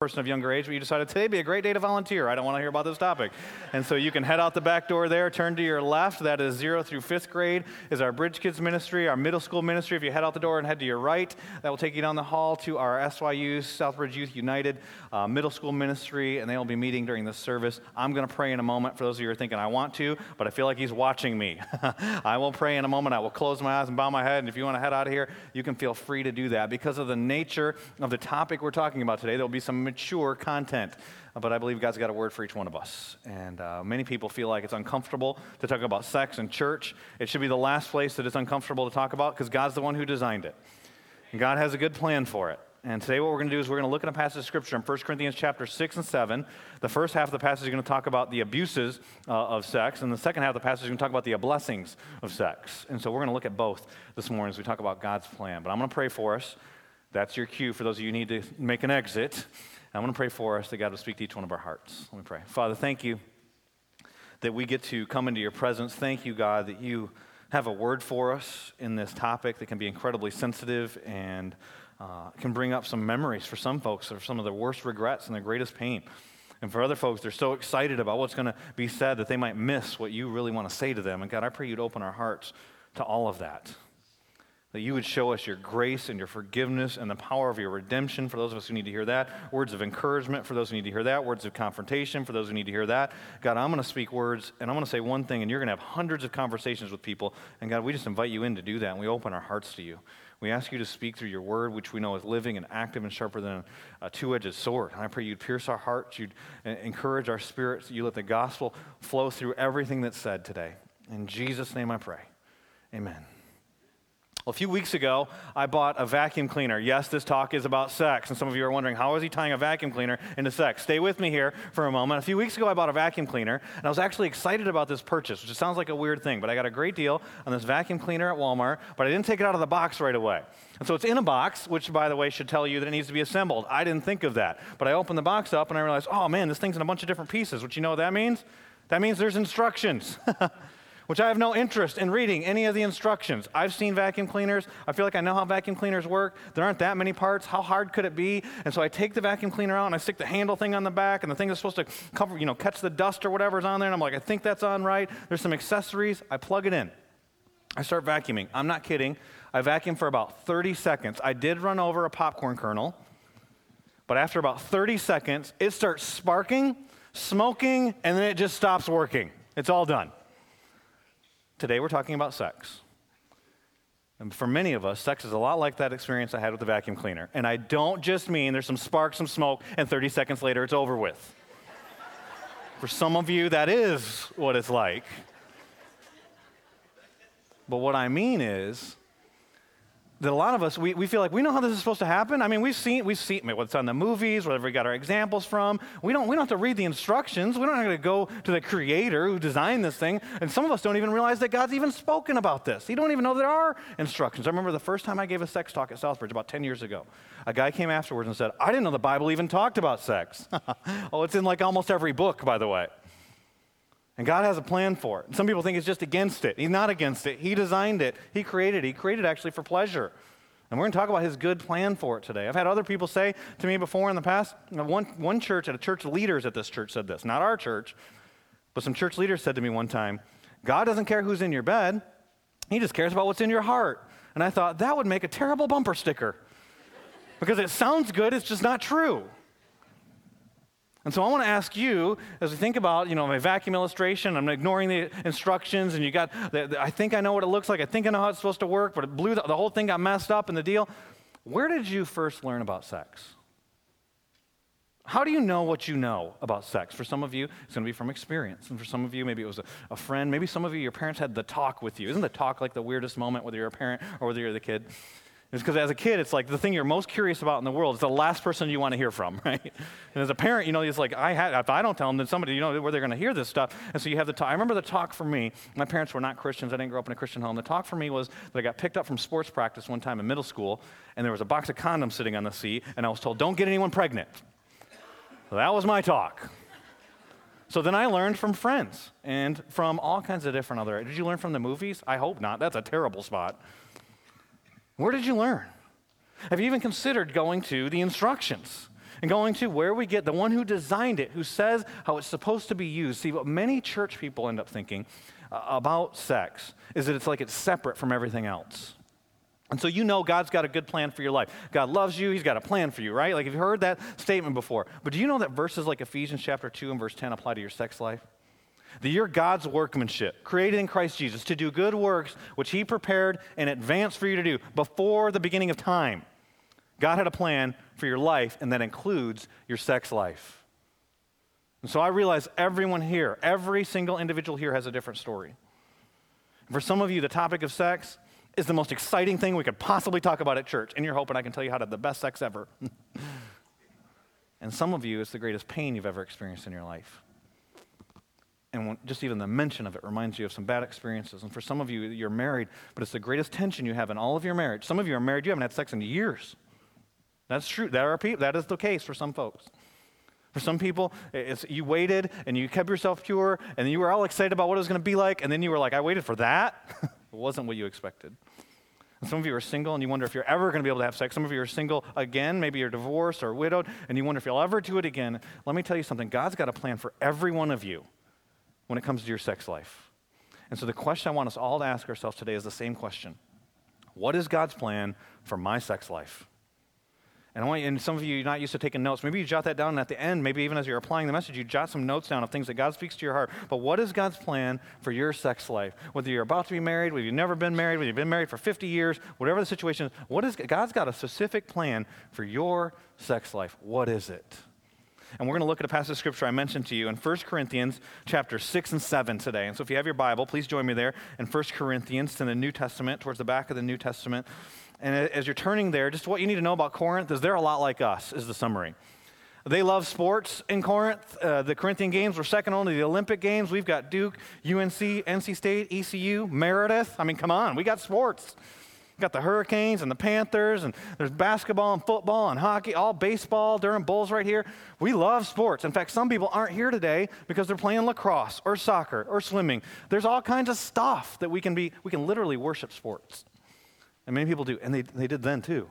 person of younger age, but you decided today would be a great day to volunteer. I don't want to hear about this topic. And so you can head out the back door there, turn to your left. That is zero through fifth grade, is our Bridge Kids ministry, our middle school ministry. If you head out the door and head to your right, that will take you down the hall to our SYU, Southbridge Youth United uh, middle school ministry, and they will be meeting during this service. I'm going to pray in a moment for those of you who are thinking, I want to, but I feel like he's watching me. I will pray in a moment. I will close my eyes and bow my head. And if you want to head out of here, you can feel free to do that. Because of the nature of the topic we're talking about today, there will be some mature content. But I believe God's got a word for each one of us. And uh, many people feel like it's uncomfortable to talk about sex and church. It should be the last place that it's uncomfortable to talk about because God's the one who designed it. And God has a good plan for it. And today, what we're going to do is we're going to look at a passage of scripture in 1 Corinthians chapter 6 and 7. The first half of the passage is going to talk about the abuses uh, of sex, and the second half of the passage is going to talk about the blessings of sex. And so, we're going to look at both this morning as we talk about God's plan. But I'm going to pray for us. That's your cue for those of you who need to make an exit. I'm going to pray for us that God will speak to each one of our hearts. Let me pray. Father, thank you that we get to come into your presence. Thank you, God, that you have a word for us in this topic that can be incredibly sensitive and uh, can bring up some memories for some folks of some of their worst regrets and their greatest pain. And for other folks, they're so excited about what's going to be said that they might miss what you really want to say to them. And God, I pray you'd open our hearts to all of that that you would show us your grace and your forgiveness and the power of your redemption for those of us who need to hear that. Words of encouragement for those who need to hear that. Words of confrontation for those who need to hear that. God, I'm going to speak words and I'm going to say one thing, and you're going to have hundreds of conversations with people. And God, we just invite you in to do that, and we open our hearts to you. We ask you to speak through your word, which we know is living and active and sharper than a two edged sword. And I pray you'd pierce our hearts, you'd encourage our spirits, you let the gospel flow through everything that's said today. In Jesus' name I pray. Amen. Well, a few weeks ago, I bought a vacuum cleaner. Yes, this talk is about sex, and some of you are wondering, how is he tying a vacuum cleaner into sex? Stay with me here for a moment. A few weeks ago, I bought a vacuum cleaner, and I was actually excited about this purchase, which sounds like a weird thing, but I got a great deal on this vacuum cleaner at Walmart, but I didn't take it out of the box right away. And so it's in a box, which, by the way, should tell you that it needs to be assembled. I didn't think of that. But I opened the box up, and I realized, oh man, this thing's in a bunch of different pieces, which you know what that means? That means there's instructions. which I have no interest in reading any of the instructions. I've seen vacuum cleaners. I feel like I know how vacuum cleaners work. There aren't that many parts. How hard could it be? And so I take the vacuum cleaner out and I stick the handle thing on the back and the thing that's supposed to cover, you know, catch the dust or whatever's on there. And I'm like, I think that's on right. There's some accessories. I plug it in. I start vacuuming. I'm not kidding. I vacuum for about 30 seconds. I did run over a popcorn kernel, but after about 30 seconds, it starts sparking, smoking, and then it just stops working. It's all done. Today we're talking about sex. And for many of us, sex is a lot like that experience I had with the vacuum cleaner. And I don't just mean there's some sparks, some smoke, and 30 seconds later it's over with. for some of you, that is what it's like. But what I mean is, that a lot of us we, we feel like we know how this is supposed to happen. I mean, we've seen we've seen it's on the movies, wherever we got our examples from. We don't we don't have to read the instructions. We don't have to go to the creator who designed this thing. And some of us don't even realize that God's even spoken about this. You don't even know there are instructions. I remember the first time I gave a sex talk at Southbridge about 10 years ago. A guy came afterwards and said, I didn't know the Bible even talked about sex. oh, it's in like almost every book, by the way. And God has a plan for it. Some people think it's just against it. He's not against it. He designed it, He created it. He created it actually for pleasure. And we're going to talk about His good plan for it today. I've had other people say to me before in the past, one, one church, at a church leaders at this church said this, not our church, but some church leaders said to me one time, God doesn't care who's in your bed, He just cares about what's in your heart. And I thought, that would make a terrible bumper sticker because it sounds good, it's just not true. And so I want to ask you, as we think about, you know, my vacuum illustration, I'm ignoring the instructions, and you got, the, the, I think I know what it looks like, I think I know how it's supposed to work, but it blew, the, the whole thing got messed up in the deal. Where did you first learn about sex? How do you know what you know about sex? For some of you, it's going to be from experience. And for some of you, maybe it was a, a friend. Maybe some of you, your parents had the talk with you. Isn't the talk like the weirdest moment, whether you're a parent or whether you're the kid? It's because as a kid, it's like the thing you're most curious about in the world is the last person you want to hear from, right? And as a parent, you know, it's like, I had, if I don't tell them, then somebody, you know, where they're going to hear this stuff. And so you have the talk. I remember the talk for me. My parents were not Christians. I didn't grow up in a Christian home. The talk for me was that I got picked up from sports practice one time in middle school, and there was a box of condoms sitting on the seat, and I was told, don't get anyone pregnant. So that was my talk. So then I learned from friends and from all kinds of different other. Did you learn from the movies? I hope not. That's a terrible spot. Where did you learn? Have you even considered going to the instructions? and going to where we get the one who designed it, who says how it's supposed to be used. See, what many church people end up thinking uh, about sex is that it's like it's separate from everything else. And so you know God's got a good plan for your life. God loves you, He's got a plan for you, right? Like you've heard that statement before. But do you know that verses like Ephesians chapter 2 and verse 10 apply to your sex life? That you're God's workmanship, created in Christ Jesus to do good works which He prepared in advance for you to do before the beginning of time. God had a plan for your life, and that includes your sex life. And so I realize everyone here, every single individual here has a different story. For some of you, the topic of sex is the most exciting thing we could possibly talk about at church, and you're hoping I can tell you how to have the best sex ever. and some of you, it's the greatest pain you've ever experienced in your life. And just even the mention of it reminds you of some bad experiences. And for some of you, you're married, but it's the greatest tension you have in all of your marriage. Some of you are married, you haven't had sex in years. That's true. That, are that is the case for some folks. For some people, you waited and you kept yourself pure, and you were all excited about what it was going to be like, and then you were like, I waited for that. it wasn't what you expected. And some of you are single and you wonder if you're ever going to be able to have sex. Some of you are single again. Maybe you're divorced or widowed, and you wonder if you'll ever do it again. Let me tell you something God's got a plan for every one of you when it comes to your sex life. And so the question I want us all to ask ourselves today is the same question What is God's plan for my sex life? And I want you, and some of you, you're not used to taking notes. Maybe you jot that down and at the end. Maybe even as you're applying the message, you jot some notes down of things that God speaks to your heart. But what is God's plan for your sex life? Whether you're about to be married, whether you've never been married, whether you've been married for 50 years, whatever the situation is, what is, God's got a specific plan for your sex life. What is it? And we're going to look at a passage of scripture I mentioned to you in 1 Corinthians chapter 6 and 7 today. And so if you have your Bible, please join me there in 1 Corinthians in the New Testament, towards the back of the New Testament. And as you're turning there, just what you need to know about Corinth is they're a lot like us, is the summary. They love sports in Corinth. Uh, the Corinthian Games were second only to the Olympic Games. We've got Duke, UNC, NC State, ECU, Meredith. I mean, come on, we got sports. Got the Hurricanes and the Panthers, and there's basketball and football and hockey, all baseball, Durham Bulls right here. We love sports. In fact, some people aren't here today because they're playing lacrosse or soccer or swimming. There's all kinds of stuff that we can be, we can literally worship sports. And many people do, and they, they did then too.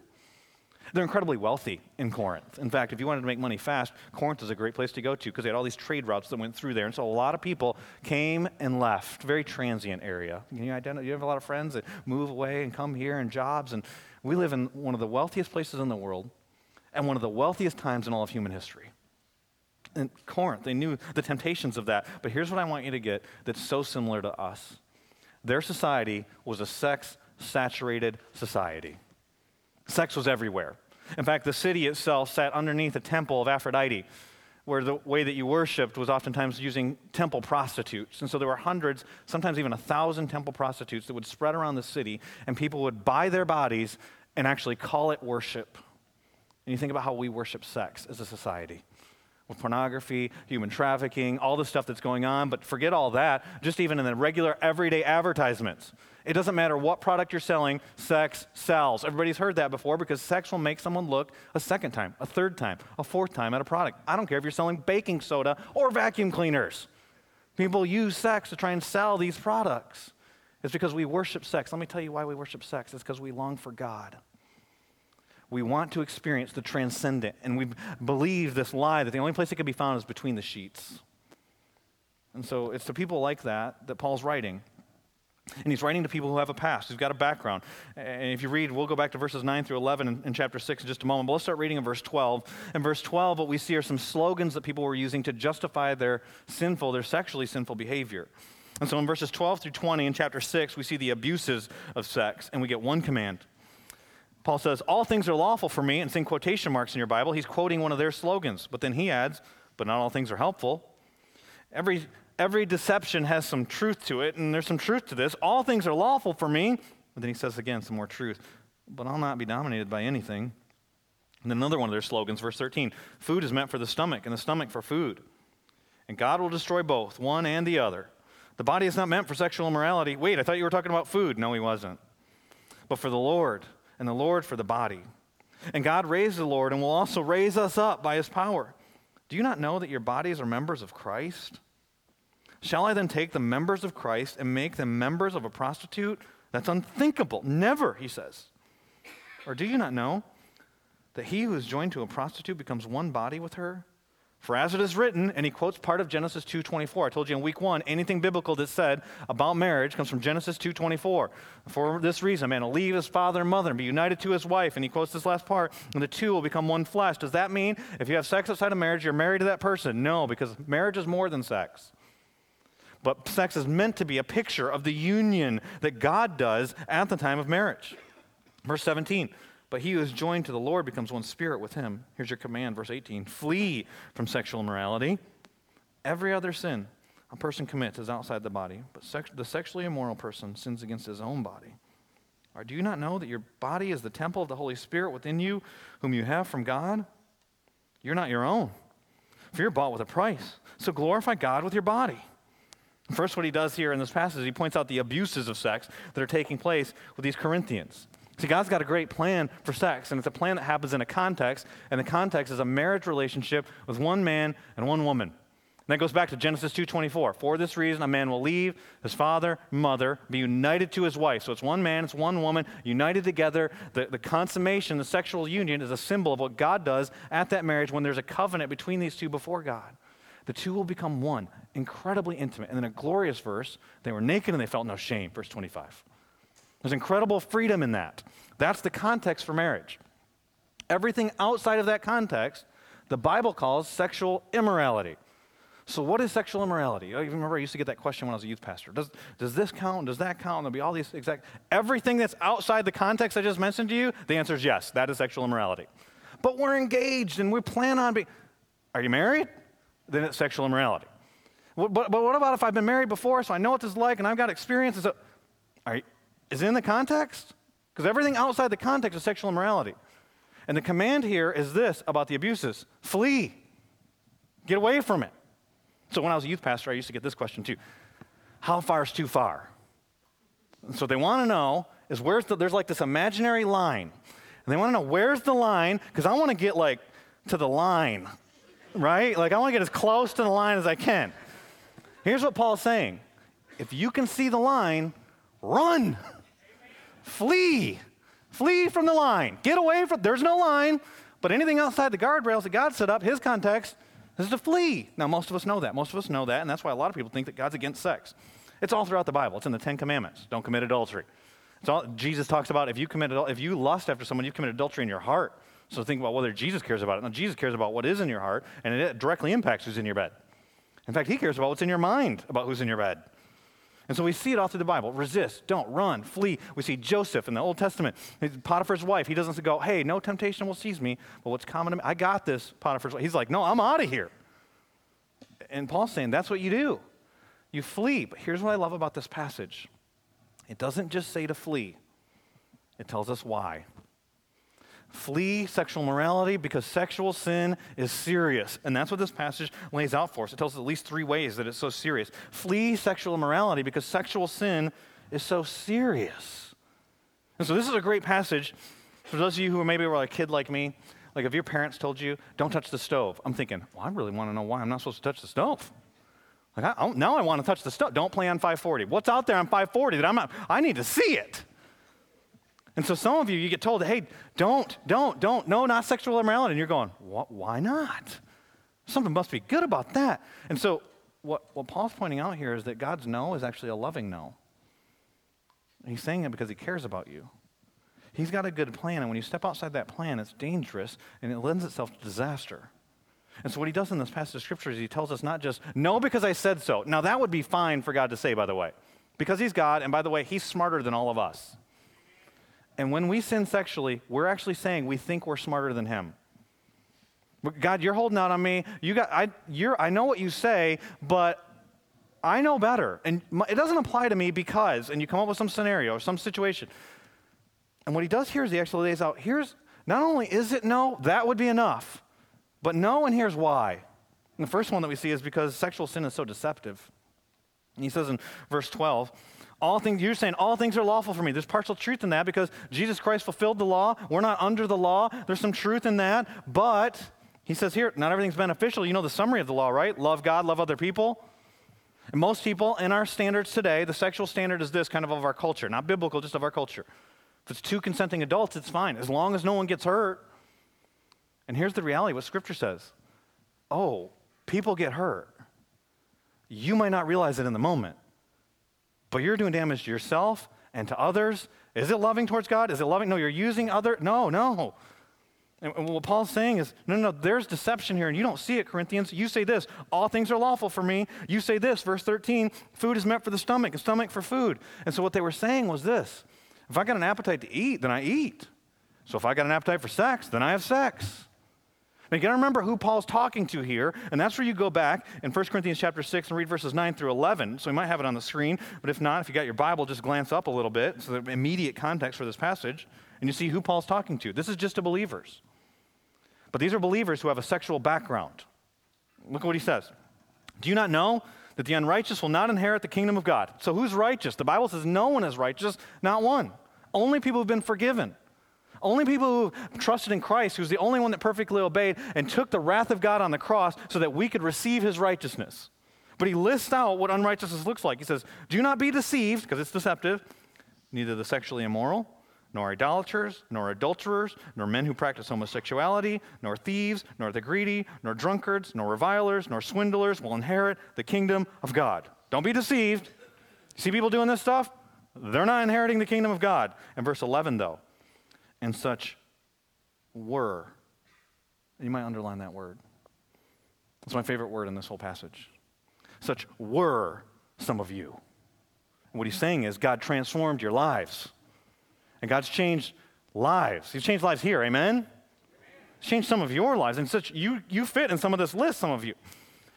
They're incredibly wealthy in Corinth. In fact, if you wanted to make money fast, Corinth is a great place to go to because they had all these trade routes that went through there. And so a lot of people came and left. Very transient area. You, identify, you have a lot of friends that move away and come here and jobs. And we live in one of the wealthiest places in the world and one of the wealthiest times in all of human history. In Corinth, they knew the temptations of that. But here's what I want you to get that's so similar to us their society was a sex saturated society. Sex was everywhere. In fact, the city itself sat underneath a temple of Aphrodite, where the way that you worshiped was oftentimes using temple prostitutes. And so there were hundreds, sometimes even a thousand temple prostitutes that would spread around the city, and people would buy their bodies and actually call it worship. And you think about how we worship sex as a society with pornography, human trafficking, all the stuff that's going on, but forget all that, just even in the regular everyday advertisements. It doesn't matter what product you're selling, sex sells. Everybody's heard that before because sex will make someone look a second time, a third time, a fourth time at a product. I don't care if you're selling baking soda or vacuum cleaners. People use sex to try and sell these products. It's because we worship sex. Let me tell you why we worship sex. It's because we long for God. We want to experience the transcendent, and we believe this lie that the only place it can be found is between the sheets. And so it's to people like that that Paul's writing. And he's writing to people who have a past, who've got a background. And if you read, we'll go back to verses 9 through 11 in, in, chapter 6 in just a moment. But let's start reading in verse 12. In verse 12, what we see are some slogans that people were using to justify their sinful, their sexually sinful behavior. And so in verses 12 through 20 in chapter 6, we see the abuses of sex, and we get one command. Paul says, All things are lawful for me, and it's in quotation marks in your Bible. He's quoting one of their slogans. But then he adds, But not all things are helpful. Every every deception has some truth to it, and there's some truth to this. All things are lawful for me. But then he says again some more truth. But I'll not be dominated by anything. And then another one of their slogans, verse 13 food is meant for the stomach, and the stomach for food. And God will destroy both, one and the other. The body is not meant for sexual immorality. Wait, I thought you were talking about food. No, he wasn't. But for the Lord, and the Lord for the body. And God raised the Lord and will also raise us up by his power. Do you not know that your bodies are members of Christ? Shall I then take the members of Christ and make them members of a prostitute? That's unthinkable. Never, he says. Or do you not know that he who is joined to a prostitute becomes one body with her? For as it is written, and he quotes part of Genesis 2:24. I told you in week 1, anything biblical that's said about marriage comes from Genesis 2:24. For this reason, a man will leave his father and mother and be united to his wife, and he quotes this last part, and the two will become one flesh. Does that mean if you have sex outside of marriage, you're married to that person? No, because marriage is more than sex. But sex is meant to be a picture of the union that God does at the time of marriage. Verse 17. But he who is joined to the Lord becomes one spirit with him. Here's your command, verse 18 Flee from sexual immorality. Every other sin a person commits is outside the body, but sex- the sexually immoral person sins against his own body. Or do you not know that your body is the temple of the Holy Spirit within you, whom you have from God? You're not your own, for you're bought with a price. So glorify God with your body. First, what he does here in this passage, he points out the abuses of sex that are taking place with these Corinthians. See, God's got a great plan for sex, and it's a plan that happens in a context, and the context is a marriage relationship with one man and one woman. And that goes back to Genesis 2:24. For this reason, a man will leave his father, mother, be united to his wife. So it's one man, it's one woman, united together. The, the consummation, the sexual union, is a symbol of what God does at that marriage when there's a covenant between these two before God. The two will become one, incredibly intimate. And then a glorious verse, they were naked and they felt no shame, verse 25. There's incredible freedom in that. That's the context for marriage. Everything outside of that context, the Bible calls sexual immorality. So, what is sexual immorality? Oh, I remember I used to get that question when I was a youth pastor. Does, does this count? Does that count? And there'll be all these exact. Everything that's outside the context I just mentioned to you, the answer is yes, that is sexual immorality. But we're engaged and we plan on being. Are you married? Then it's sexual immorality. But, but, what about if I've been married before, so I know what this is like and I've got experience? So, are is it in the context? Because everything outside the context is sexual immorality. And the command here is this about the abuses flee, get away from it. So when I was a youth pastor, I used to get this question too How far is too far? And so they want to know is where's the, there's like this imaginary line. And they want to know where's the line, because I want to get like to the line, right? Like I want to get as close to the line as I can. Here's what Paul's saying if you can see the line, run. Flee. Flee from the line. Get away from, there's no line, but anything outside the guardrails that God set up, his context, is to flee. Now, most of us know that. Most of us know that, and that's why a lot of people think that God's against sex. It's all throughout the Bible. It's in the Ten Commandments. Don't commit adultery. It's all, Jesus talks about if you commit if you lust after someone, you've committed adultery in your heart. So think about whether Jesus cares about it. Now, Jesus cares about what is in your heart, and it directly impacts who's in your bed. In fact, he cares about what's in your mind about who's in your bed. And so we see it all through the Bible. Resist, don't, run, flee. We see Joseph in the Old Testament. Potiphar's wife, he doesn't go, hey, no temptation will seize me, but what's common to me, I got this, Potiphar's wife. He's like, no, I'm out of here. And Paul's saying that's what you do. You flee. But here's what I love about this passage it doesn't just say to flee, it tells us why. Flee sexual morality because sexual sin is serious. And that's what this passage lays out for us. It tells us at least three ways that it's so serious. Flee sexual immorality because sexual sin is so serious. And so this is a great passage for those of you who maybe were a kid like me. Like if your parents told you, don't touch the stove, I'm thinking, well, I really want to know why I'm not supposed to touch the stove. Like, I, now I want to touch the stove. Don't play on 540. What's out there on 540 that I'm not, I need to see it. And so some of you, you get told, hey, don't, don't, don't, no, not sexual immorality. And you're going, why not? Something must be good about that. And so what, what Paul's pointing out here is that God's no is actually a loving no. He's saying it because he cares about you. He's got a good plan, and when you step outside that plan, it's dangerous and it lends itself to disaster. And so, what he does in this passage of scripture is he tells us not just, no, because I said so. Now, that would be fine for God to say, by the way, because he's God, and by the way, he's smarter than all of us. And when we sin sexually, we're actually saying we think we're smarter than him. God, you're holding out on me. You got, I, you're, I know what you say, but I know better. And it doesn't apply to me because, and you come up with some scenario or some situation. And what he does here is he actually lays out here's, not only is it no, that would be enough, but no, and here's why. And the first one that we see is because sexual sin is so deceptive. And he says in verse 12, all things, you're saying all things are lawful for me. There's partial truth in that because Jesus Christ fulfilled the law. We're not under the law. There's some truth in that. But he says here, not everything's beneficial. You know the summary of the law, right? Love God, love other people. And most people in our standards today, the sexual standard is this kind of of our culture, not biblical, just of our culture. If it's two consenting adults, it's fine, as long as no one gets hurt. And here's the reality what Scripture says oh, people get hurt. You might not realize it in the moment, but you're doing damage to yourself and to others. Is it loving towards God? Is it loving? No, you're using other. No, no. And what Paul's saying is, no, no, no, there's deception here, and you don't see it, Corinthians. You say this, all things are lawful for me. You say this, verse 13, food is meant for the stomach, and stomach for food. And so what they were saying was this if I got an appetite to eat, then I eat. So if I got an appetite for sex, then I have sex. Now you gotta remember who Paul's talking to here, and that's where you go back in 1 Corinthians chapter 6 and read verses 9 through 11. So we might have it on the screen, but if not, if you got your Bible, just glance up a little bit, so the immediate context for this passage, and you see who Paul's talking to. This is just to believers. But these are believers who have a sexual background. Look at what he says. Do you not know that the unrighteous will not inherit the kingdom of God? So who's righteous? The Bible says no one is righteous, not one. Only people who've been forgiven. Only people who trusted in Christ, who's the only one that perfectly obeyed and took the wrath of God on the cross so that we could receive his righteousness. But he lists out what unrighteousness looks like. He says, Do not be deceived, because it's deceptive, neither the sexually immoral, nor idolaters, nor adulterers, nor men who practice homosexuality, nor thieves, nor the greedy, nor drunkards, nor revilers, nor swindlers will inherit the kingdom of God. Don't be deceived. See people doing this stuff? They're not inheriting the kingdom of God. In verse 11, though, and such were. You might underline that word. It's my favorite word in this whole passage. Such were some of you. What he's saying is God transformed your lives. And God's changed lives. He's changed lives here, amen? He's changed some of your lives. And such you you fit in some of this list, some of you.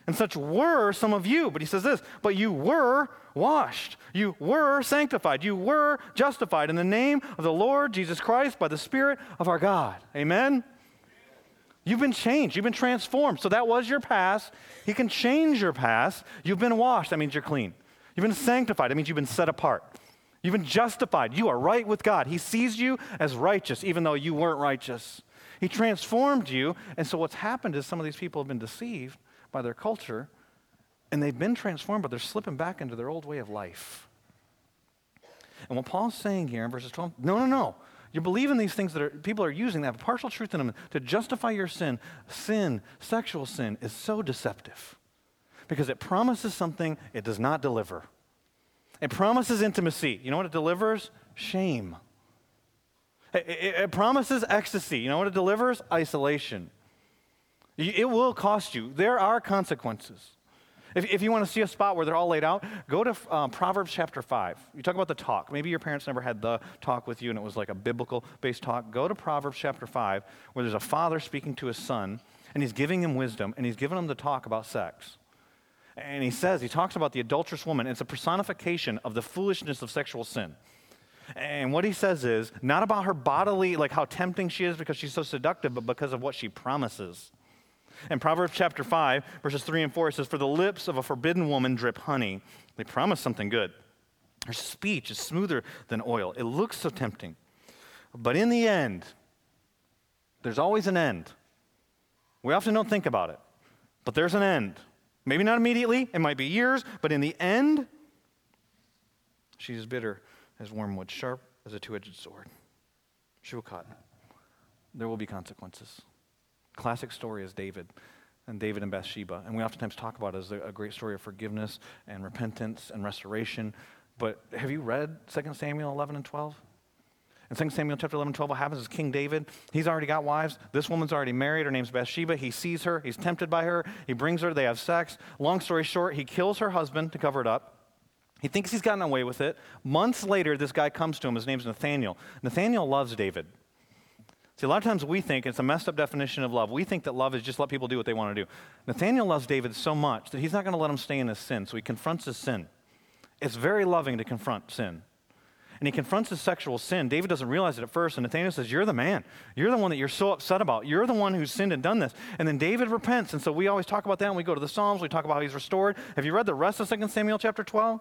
And such were some of you. But he says this, but you were washed. You were sanctified. You were justified in the name of the Lord Jesus Christ by the Spirit of our God. Amen? You've been changed. You've been transformed. So that was your past. He can change your past. You've been washed. That means you're clean. You've been sanctified. That means you've been set apart. You've been justified. You are right with God. He sees you as righteous, even though you weren't righteous. He transformed you. And so what's happened is some of these people have been deceived by their culture and they've been transformed, but they're slipping back into their old way of life. And what Paul's saying here in verses 12, no, no, no. You believe in these things that are, people are using that have partial truth in them to justify your sin. Sin, sexual sin, is so deceptive because it promises something it does not deliver. It promises intimacy. You know what it delivers? Shame. It, it, it promises ecstasy. You know what it delivers? Isolation. It will cost you. There are consequences. If, if you want to see a spot where they're all laid out, go to um, Proverbs chapter 5. You talk about the talk. Maybe your parents never had the talk with you and it was like a biblical based talk. Go to Proverbs chapter 5 where there's a father speaking to his son and he's giving him wisdom and he's giving him the talk about sex. And he says, he talks about the adulterous woman. It's a personification of the foolishness of sexual sin. And what he says is not about her bodily, like how tempting she is because she's so seductive, but because of what she promises. In Proverbs chapter 5, verses 3 and 4, it says, For the lips of a forbidden woman drip honey. They promise something good. Her speech is smoother than oil. It looks so tempting. But in the end, there's always an end. We often don't think about it, but there's an end. Maybe not immediately, it might be years, but in the end, she is bitter as wormwood, sharp as a two edged sword. She will cut. There will be consequences. Classic story is David and David and Bathsheba. And we oftentimes talk about it as a, great story of forgiveness and repentance and restoration. But have you read 2 Samuel 11 and 12? In 2 Samuel chapter 11 12, what happens is King David, he's already got wives. This woman's already married. Her name's Bathsheba. He sees her. He's tempted by her. He brings her. They have sex. Long story short, he kills her husband to cover it up. He thinks he's gotten away with it. Months later, this guy comes to him. His name's Nathaniel. Nathaniel loves David. See, a lot of times we think it's a messed up definition of love. We think that love is just let people do what they want to do. Nathaniel loves David so much that he's not going to let him stay in his sin, so he confronts his sin. It's very loving to confront sin. And he confronts his sexual sin. David doesn't realize it at first, and Nathaniel says, You're the man. You're the one that you're so upset about. You're the one who's sinned and done this. And then David repents. And so we always talk about that when we go to the Psalms. We talk about how he's restored. Have you read the rest of 2 Samuel chapter 12?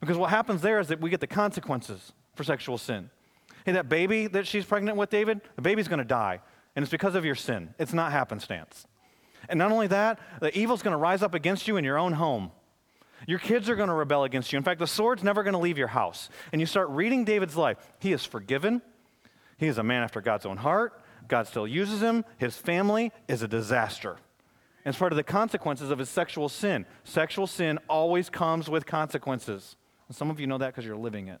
Because what happens there is that we get the consequences for sexual sin. Hey, that baby that she's pregnant with, David, the baby's going to die. And it's because of your sin. It's not happenstance. And not only that, the evil's going to rise up against you in your own home. Your kids are going to rebel against you. In fact, the sword's never going to leave your house. And you start reading David's life. He is forgiven. He is a man after God's own heart. God still uses him. His family is a disaster. And it's part of the consequences of his sexual sin. Sexual sin always comes with consequences. And some of you know that because you're living it.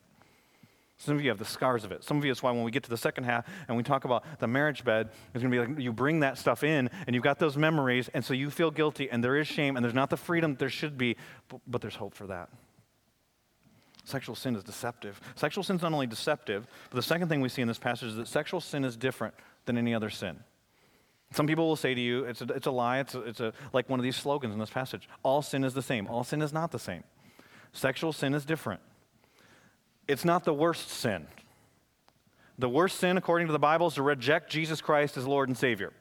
Some of you have the scars of it. Some of you, that's why when we get to the second half and we talk about the marriage bed, it's going to be like you bring that stuff in and you've got those memories, and so you feel guilty, and there is shame, and there's not the freedom there should be, but, but there's hope for that. Sexual sin is deceptive. Sexual sin is not only deceptive, but the second thing we see in this passage is that sexual sin is different than any other sin. Some people will say to you, it's a, it's a lie, it's, a, it's a, like one of these slogans in this passage all sin is the same. All sin is not the same. Sexual sin is different. It's not the worst sin. The worst sin, according to the Bible, is to reject Jesus Christ as Lord and Savior,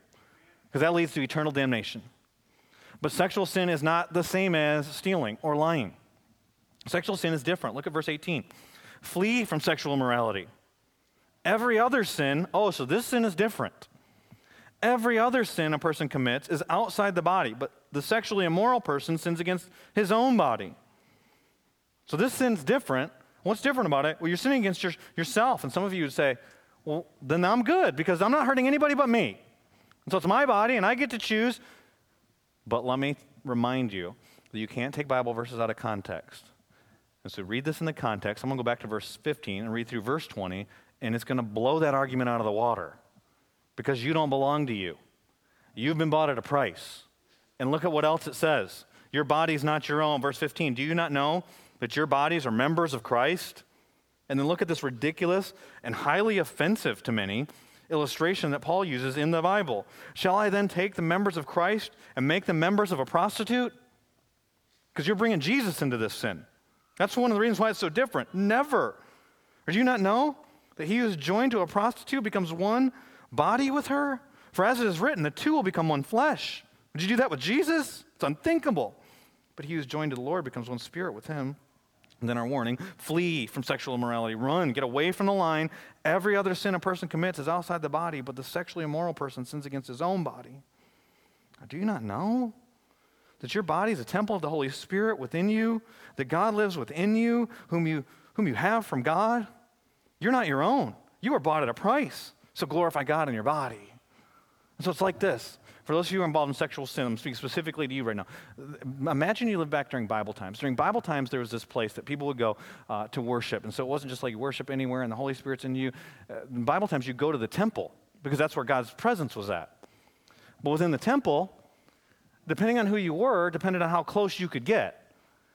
because that leads to eternal damnation. But sexual sin is not the same as stealing or lying. Sexual sin is different. Look at verse 18. Flee from sexual immorality. Every other sin, oh, so this sin is different. Every other sin a person commits is outside the body, but the sexually immoral person sins against his own body. So this sin's different. What's different about it? Well, you're sinning against your, yourself. And some of you would say, well, then I'm good because I'm not hurting anybody but me. And so it's my body and I get to choose. But let me remind you that you can't take Bible verses out of context. And so read this in the context. I'm going to go back to verse 15 and read through verse 20, and it's going to blow that argument out of the water because you don't belong to you. You've been bought at a price. And look at what else it says. Your body's not your own. Verse 15 Do you not know that your bodies are members of Christ? And then look at this ridiculous and highly offensive to many illustration that Paul uses in the Bible. Shall I then take the members of Christ and make them members of a prostitute? Because you're bringing Jesus into this sin. That's one of the reasons why it's so different. Never. Or do you not know that he who is joined to a prostitute becomes one body with her? For as it is written, the two will become one flesh. Would you do that with Jesus? It's unthinkable. But he who is joined to the Lord becomes one spirit with him. And then our warning flee from sexual immorality. Run, get away from the line. Every other sin a person commits is outside the body, but the sexually immoral person sins against his own body. Do you not know that your body is a temple of the Holy Spirit within you, that God lives within you, whom you, whom you have from God? You're not your own. You were bought at a price. So glorify God in your body. And so it's like this. For those of you who are involved in sexual sin, I'm speaking specifically to you right now. Imagine you live back during Bible times. During Bible times, there was this place that people would go uh, to worship. And so it wasn't just like you worship anywhere and the Holy Spirit's in you. Uh, in Bible times, you go to the temple because that's where God's presence was at. But within the temple, depending on who you were, depended on how close you could get.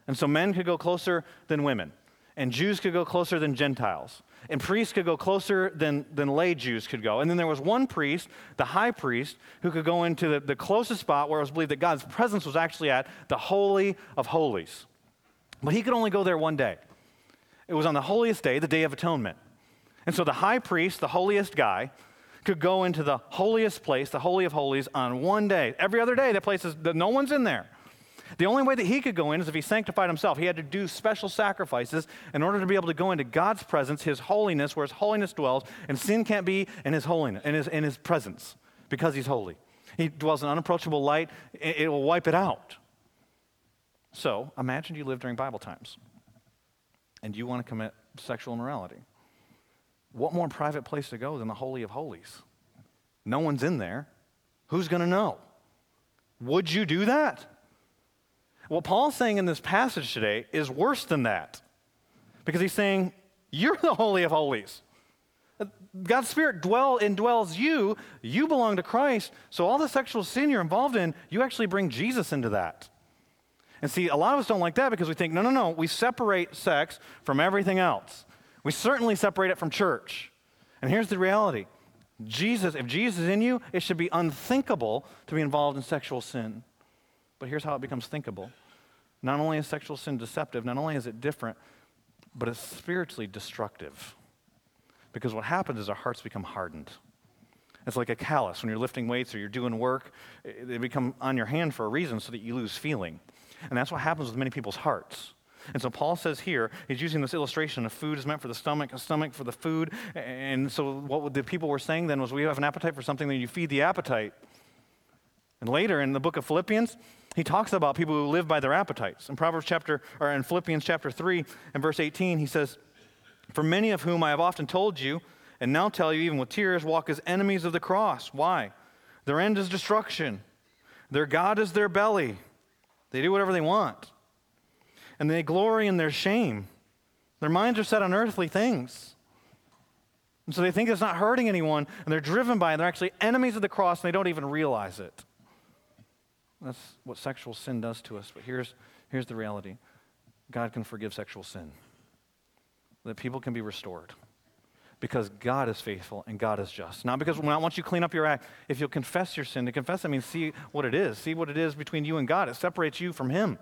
And so men could go closer than women, and Jews could go closer than Gentiles, and priests could go closer than, than lay Jews could go. And then there was one priest, the high priest, who could go into the, the closest spot where it was believed that God's presence was actually at, the Holy of Holies. But he could only go there one day. It was on the holiest day, the Day of Atonement. And so the high priest, the holiest guy, could go into the holiest place, the Holy of Holies, on one day. Every other day, the place is, no one's in there. The only way that he could go in is if he sanctified himself. He had to do special sacrifices in order to be able to go into God's presence, his holiness, where his holiness dwells, and sin can't be in his holiness, in his, in his presence, because he's holy. He dwells in unapproachable light, it, it will wipe it out. So imagine you live during Bible times and you want to commit sexual immorality. What more private place to go than the Holy of Holies? No one's in there. Who's going to know? Would you do that? What Paul's saying in this passage today is worse than that. Because he's saying, You're the Holy of Holies. God's Spirit dwell indwells you. You belong to Christ. So all the sexual sin you're involved in, you actually bring Jesus into that. And see, a lot of us don't like that because we think, no, no, no, we separate sex from everything else. We certainly separate it from church. And here's the reality Jesus, if Jesus is in you, it should be unthinkable to be involved in sexual sin. But here's how it becomes thinkable. Not only is sexual sin deceptive, not only is it different, but it's spiritually destructive. Because what happens is our hearts become hardened. It's like a callus when you're lifting weights or you're doing work, they become on your hand for a reason so that you lose feeling. And that's what happens with many people's hearts. And so Paul says here, he's using this illustration of food is meant for the stomach, a stomach for the food. And so what the people were saying then was, we have an appetite for something, then you feed the appetite. And later in the book of Philippians, he talks about people who live by their appetites. In Proverbs chapter, or in Philippians chapter 3 and verse 18, he says, For many of whom I have often told you, and now tell you, even with tears, walk as enemies of the cross. Why? Their end is destruction, their God is their belly. They do whatever they want, and they glory in their shame. Their minds are set on earthly things. And so they think it's not hurting anyone, and they're driven by it. They're actually enemies of the cross, and they don't even realize it. That's what sexual sin does to us. But here's, here's the reality God can forgive sexual sin, that people can be restored. Because God is faithful and God is just. Not because not once you clean up your act, if you'll confess your sin, to confess that means see what it is. See what it is between you and God. It separates you from Him.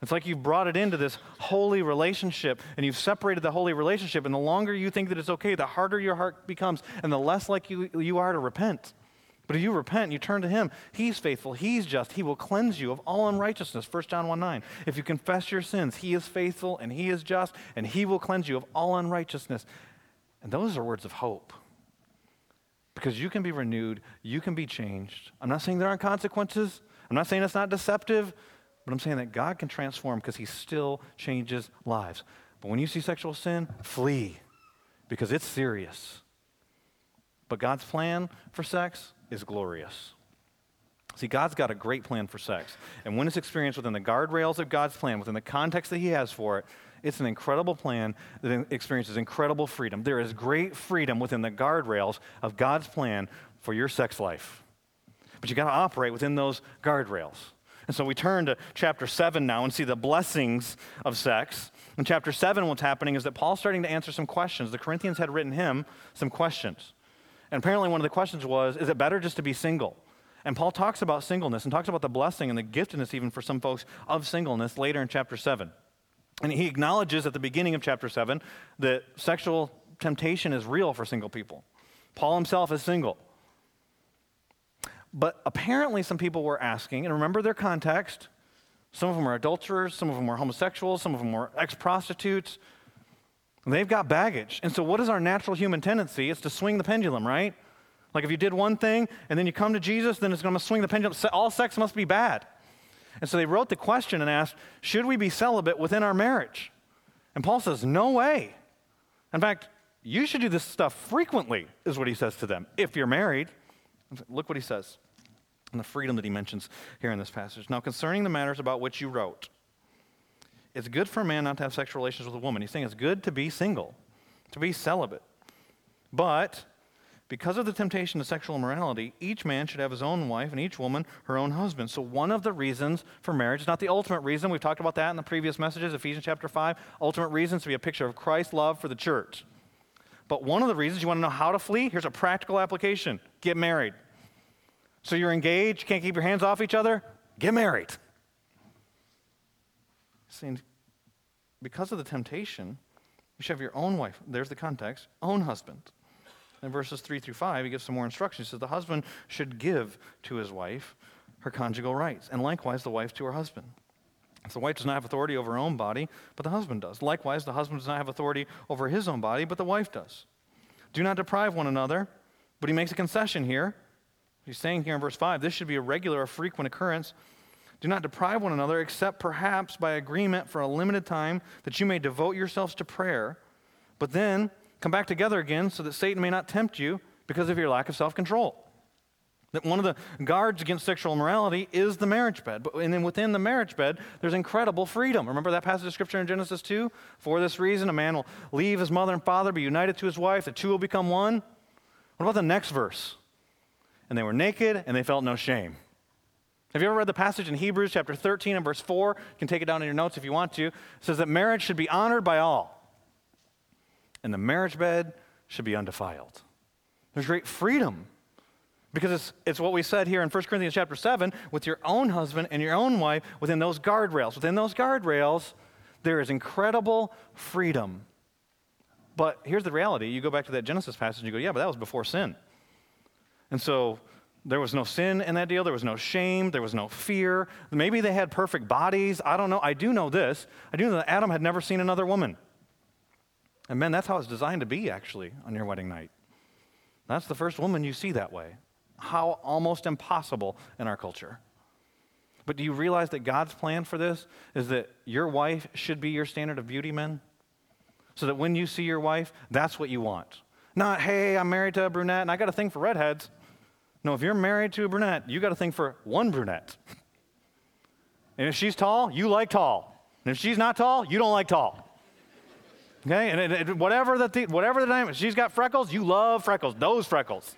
It's like you've brought it into this holy relationship and you've separated the holy relationship. And the longer you think that it's okay, the harder your heart becomes and the less like you, you are to repent. But if you repent and you turn to Him, He's faithful, He's just, He will cleanse you of all unrighteousness. 1 John 1 9. If you confess your sins, He is faithful and He is just, and He will cleanse you of all unrighteousness. And those are words of hope. Because you can be renewed, you can be changed. I'm not saying there aren't consequences, I'm not saying it's not deceptive. But I'm saying that God can transform because He still changes lives. But when you see sexual sin, flee because it's serious. But God's plan for sex is glorious. See, God's got a great plan for sex. And when it's experienced within the guardrails of God's plan, within the context that He has for it, it's an incredible plan that experiences incredible freedom. There is great freedom within the guardrails of God's plan for your sex life. But you got to operate within those guardrails. And so we turn to chapter 7 now and see the blessings of sex. In chapter 7, what's happening is that Paul's starting to answer some questions. The Corinthians had written him some questions. And apparently, one of the questions was Is it better just to be single? And Paul talks about singleness and talks about the blessing and the giftedness, even for some folks, of singleness later in chapter 7. And he acknowledges at the beginning of chapter 7 that sexual temptation is real for single people. Paul himself is single. But apparently, some people were asking, and remember their context. Some of them were adulterers, some of them were homosexuals, some of them were ex prostitutes. They've got baggage. And so, what is our natural human tendency? It's to swing the pendulum, right? Like if you did one thing and then you come to Jesus, then it's going to swing the pendulum. All sex must be bad. And so they wrote the question and asked, Should we be celibate within our marriage? And Paul says, No way. In fact, you should do this stuff frequently, is what he says to them, if you're married. Look what he says and the freedom that he mentions here in this passage. Now, concerning the matters about which you wrote, it's good for a man not to have sexual relations with a woman. He's saying it's good to be single, to be celibate. But because of the temptation to sexual immorality, each man should have his own wife and each woman her own husband. So, one of the reasons for marriage is not the ultimate reason. We've talked about that in the previous messages, Ephesians chapter 5. Ultimate reasons to be a picture of Christ's love for the church. But one of the reasons you want to know how to flee, here's a practical application get married. So you're engaged, can't keep your hands off each other? Get married. Saying, because of the temptation, you should have your own wife. There's the context, own husband. In verses 3 through 5, he gives some more instructions. He says the husband should give to his wife her conjugal rights, and likewise the wife to her husband. So the wife does not have authority over her own body, but the husband does. Likewise, the husband does not have authority over his own body, but the wife does. Do not deprive one another, but he makes a concession here. He's saying here in verse 5 this should be a regular or frequent occurrence. Do not deprive one another, except perhaps by agreement for a limited time, that you may devote yourselves to prayer. But then come back together again so that Satan may not tempt you because of your lack of self control. That one of the guards against sexual immorality is the marriage bed. But, and then within the marriage bed, there's incredible freedom. Remember that passage of scripture in Genesis 2? For this reason, a man will leave his mother and father, be united to his wife, the two will become one. What about the next verse? And they were naked and they felt no shame. Have you ever read the passage in Hebrews chapter 13 and verse 4? You can take it down in your notes if you want to. It says that marriage should be honored by all, and the marriage bed should be undefiled. There's great freedom because it's, it's what we said here in 1 Corinthians chapter 7 with your own husband and your own wife within those guardrails. Within those guardrails, there is incredible freedom. But here's the reality you go back to that Genesis passage and you go, yeah, but that was before sin. And so there was no sin in that deal. There was no shame. There was no fear. Maybe they had perfect bodies. I don't know. I do know this. I do know that Adam had never seen another woman. And men, that's how it's designed to be, actually, on your wedding night. That's the first woman you see that way. How almost impossible in our culture. But do you realize that God's plan for this is that your wife should be your standard of beauty, men? So that when you see your wife, that's what you want. Not, hey, I'm married to a brunette and I got a thing for redheads. No, if you're married to a brunette, you got a thing for one brunette. And if she's tall, you like tall. And if she's not tall, you don't like tall. Okay, and it, it, whatever the whatever the name, she's got freckles. You love freckles, those freckles.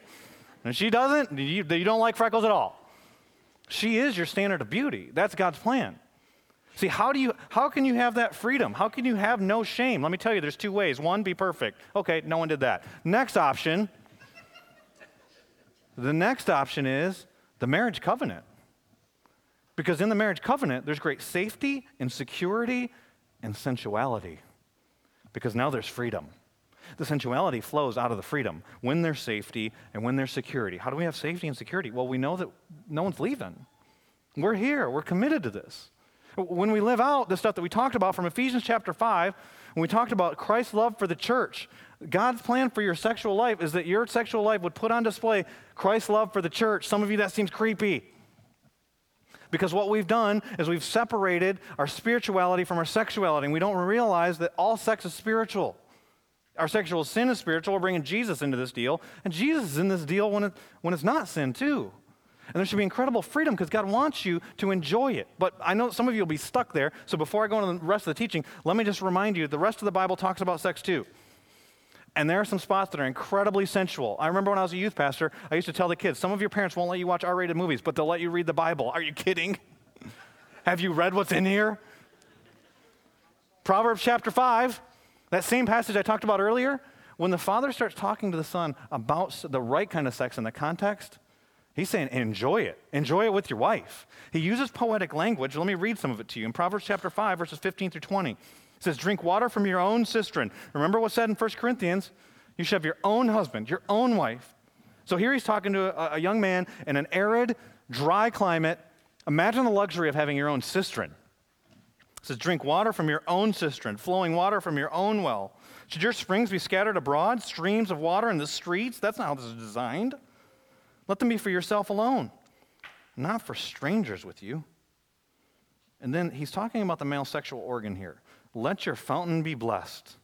And she doesn't, you, you don't like freckles at all. She is your standard of beauty. That's God's plan. See, how do you how can you have that freedom? How can you have no shame? Let me tell you, there's two ways. One, be perfect. Okay, no one did that. Next option. The next option is the marriage covenant. Because in the marriage covenant, there's great safety and security and sensuality. Because now there's freedom. The sensuality flows out of the freedom when there's safety and when there's security. How do we have safety and security? Well, we know that no one's leaving. We're here, we're committed to this. When we live out the stuff that we talked about from Ephesians chapter 5, when we talked about Christ's love for the church, God's plan for your sexual life is that your sexual life would put on display Christ's love for the church. Some of you, that seems creepy. Because what we've done is we've separated our spirituality from our sexuality, and we don't realize that all sex is spiritual. Our sexual sin is spiritual. We're bringing Jesus into this deal, and Jesus is in this deal when, it, when it's not sin, too. And there should be incredible freedom because God wants you to enjoy it. But I know some of you will be stuck there. So before I go into the rest of the teaching, let me just remind you the rest of the Bible talks about sex too. And there are some spots that are incredibly sensual. I remember when I was a youth pastor, I used to tell the kids, some of your parents won't let you watch R rated movies, but they'll let you read the Bible. Are you kidding? Have you read what's in here? Proverbs chapter 5, that same passage I talked about earlier, when the father starts talking to the son about the right kind of sex in the context, he's saying, enjoy it. Enjoy it with your wife. He uses poetic language. Let me read some of it to you. In Proverbs chapter 5, verses 15 through 20. It says, Drink water from your own cistern. Remember what's said in 1 Corinthians? You should have your own husband, your own wife. So here he's talking to a, a young man in an arid, dry climate. Imagine the luxury of having your own cistern. It says, Drink water from your own cistern, flowing water from your own well. Should your springs be scattered abroad, streams of water in the streets? That's not how this is designed. Let them be for yourself alone, not for strangers with you. And then he's talking about the male sexual organ here. Let your fountain be blessed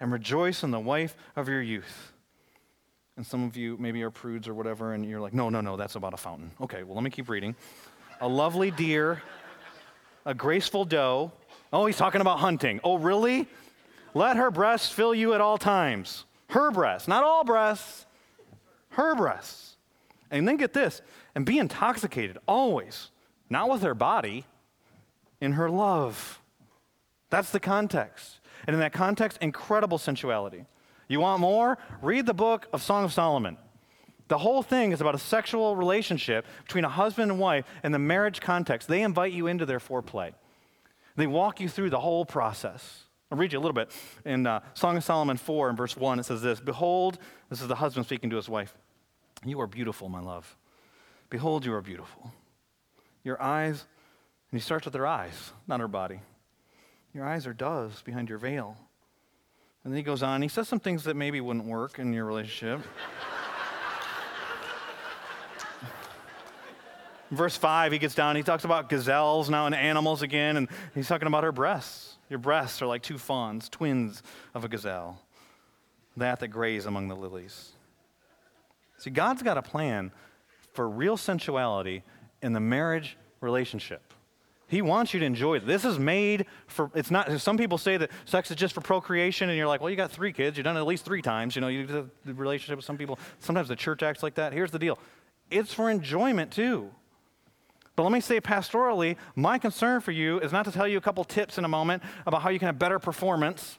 and rejoice in the wife of your youth. And some of you maybe are prudes or whatever, and you're like, no, no, no, that's about a fountain. Okay, well, let me keep reading. A lovely deer, a graceful doe. Oh, he's talking about hunting. Oh, really? Let her breasts fill you at all times. Her breasts, not all breasts, her breasts. And then get this, and be intoxicated always, not with her body, in her love. That's the context. And in that context, incredible sensuality. You want more? Read the book of Song of Solomon. The whole thing is about a sexual relationship between a husband and wife in the marriage context. They invite you into their foreplay. They walk you through the whole process. I'll read you a little bit. In uh, Song of Solomon 4, in verse 1, it says this Behold, this is the husband speaking to his wife. You are beautiful, my love. Behold, you are beautiful. Your eyes, and he starts with their eyes, not her body. Your eyes are doves behind your veil. And then he goes on, he says some things that maybe wouldn't work in your relationship. Verse 5, he gets down, he talks about gazelles now and animals again, and he's talking about her breasts. Your breasts are like two fawns, twins of a gazelle, that that graze among the lilies. See, God's got a plan for real sensuality in the marriage relationship. He wants you to enjoy it. This is made for, it's not, some people say that sex is just for procreation, and you're like, well, you got three kids, you've done it at least three times. You know, you do the relationship with some people. Sometimes the church acts like that. Here's the deal it's for enjoyment too. But let me say pastorally, my concern for you is not to tell you a couple tips in a moment about how you can have better performance.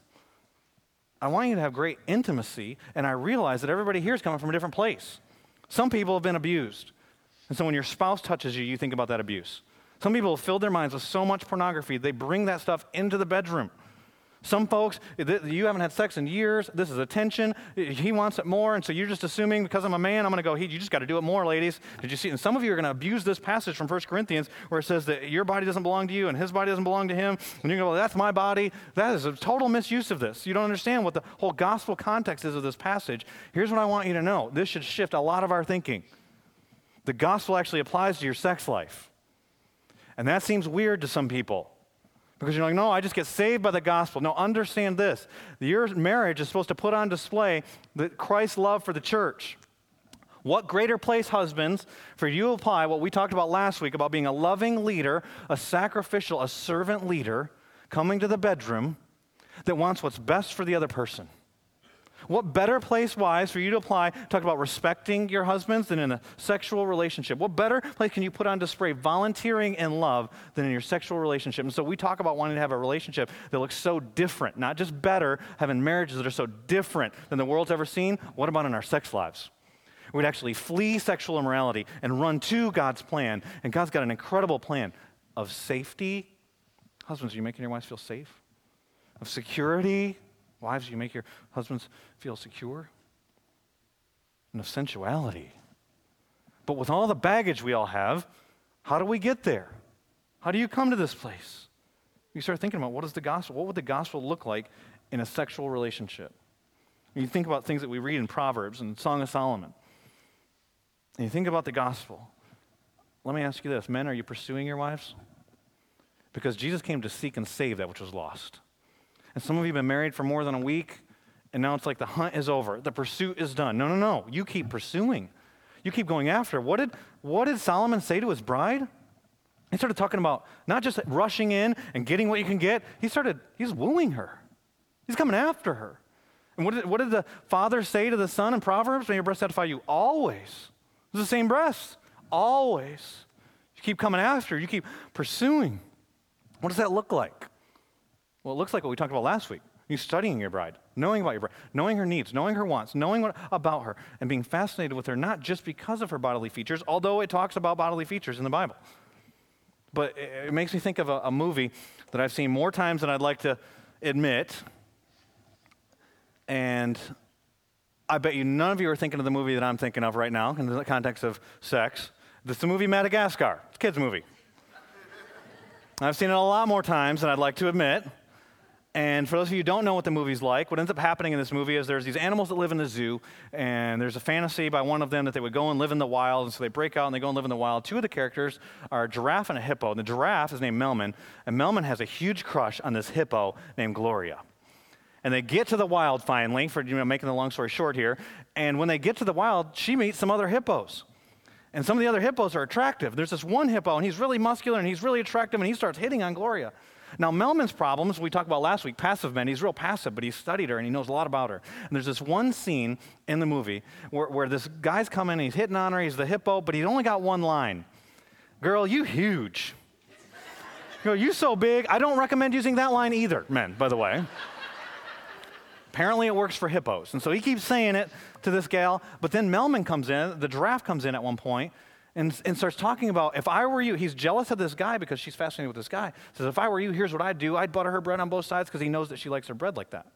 I want you to have great intimacy, and I realize that everybody here is coming from a different place. Some people have been abused. And so when your spouse touches you, you think about that abuse. Some people have filled their minds with so much pornography, they bring that stuff into the bedroom. Some folks, you haven't had sex in years. This is attention. He wants it more. And so you're just assuming because I'm a man, I'm going to go, hey, you just got to do it more, ladies. Did you see? And some of you are going to abuse this passage from 1 Corinthians where it says that your body doesn't belong to you and his body doesn't belong to him. And you're going to go, that's my body. That is a total misuse of this. You don't understand what the whole gospel context is of this passage. Here's what I want you to know this should shift a lot of our thinking. The gospel actually applies to your sex life. And that seems weird to some people Because you're like, no, I just get saved by the gospel. No, understand this. Your marriage is supposed to put on display the Christ's love for the church. What greater place, husbands, for you apply what we talked about last week about being a loving leader, a sacrificial, a servant leader coming to the bedroom that wants what's best for the other person? What better place, wives, for you to apply, talk about respecting your husbands than in a sexual relationship? What better place can you put on display volunteering and love than in your sexual relationship? And so we talk about wanting to have a relationship that looks so different, not just better, having marriages that are so different than the world's ever seen. What about in our sex lives? We'd actually flee sexual immorality and run to God's plan. And God's got an incredible plan of safety. Husbands, are you making your wives feel safe? Of security, Wives, you make your husbands feel secure and of sensuality. But with all the baggage we all have, how do we get there? How do you come to this place? You start thinking about what is the gospel? What would the gospel look like in a sexual relationship? You think about things that we read in Proverbs and Song of Solomon. And you think about the gospel. Let me ask you this men, are you pursuing your wives? Because Jesus came to seek and save that which was lost. And some of you have been married for more than a week, and now it's like the hunt is over. The pursuit is done. No, no, no. You keep pursuing. You keep going after. What did, what did Solomon say to his bride? He started talking about not just rushing in and getting what you can get. He started, he's wooing her. He's coming after her. And what did, what did the father say to the son in Proverbs? May your breast satisfy you always. It's the same breast. Always. You keep coming after, you keep pursuing. What does that look like? Well, it looks like what we talked about last week. You studying your bride, knowing about your bride, knowing her needs, knowing her wants, knowing what, about her, and being fascinated with her, not just because of her bodily features, although it talks about bodily features in the Bible. But it, it makes me think of a, a movie that I've seen more times than I'd like to admit. And I bet you none of you are thinking of the movie that I'm thinking of right now in the context of sex. Is the movie Madagascar. It's a kid's movie. I've seen it a lot more times than I'd like to admit. And for those of you who don't know what the movie's like, what ends up happening in this movie is there's these animals that live in the zoo, and there's a fantasy by one of them that they would go and live in the wild, and so they break out and they go and live in the wild. Two of the characters are a giraffe and a hippo. And the giraffe is named Melman, and Melman has a huge crush on this hippo named Gloria. And they get to the wild finally, for you know, making the long story short here. And when they get to the wild, she meets some other hippos. And some of the other hippos are attractive. There's this one hippo, and he's really muscular and he's really attractive, and he starts hitting on Gloria. Now, Melman's problems, we talked about last week, passive men, he's real passive, but he's studied her and he knows a lot about her. And there's this one scene in the movie where, where this guy's coming he's hitting on her, he's the hippo, but he's only got one line Girl, you huge. Girl, you so big. I don't recommend using that line either, men, by the way. Apparently, it works for hippos. And so he keeps saying it to this gal, but then Melman comes in, the giraffe comes in at one point, and, and starts talking about if I were you, he's jealous of this guy because she's fascinated with this guy. Says, if I were you, here's what I'd do. I'd butter her bread on both sides because he knows that she likes her bread like that.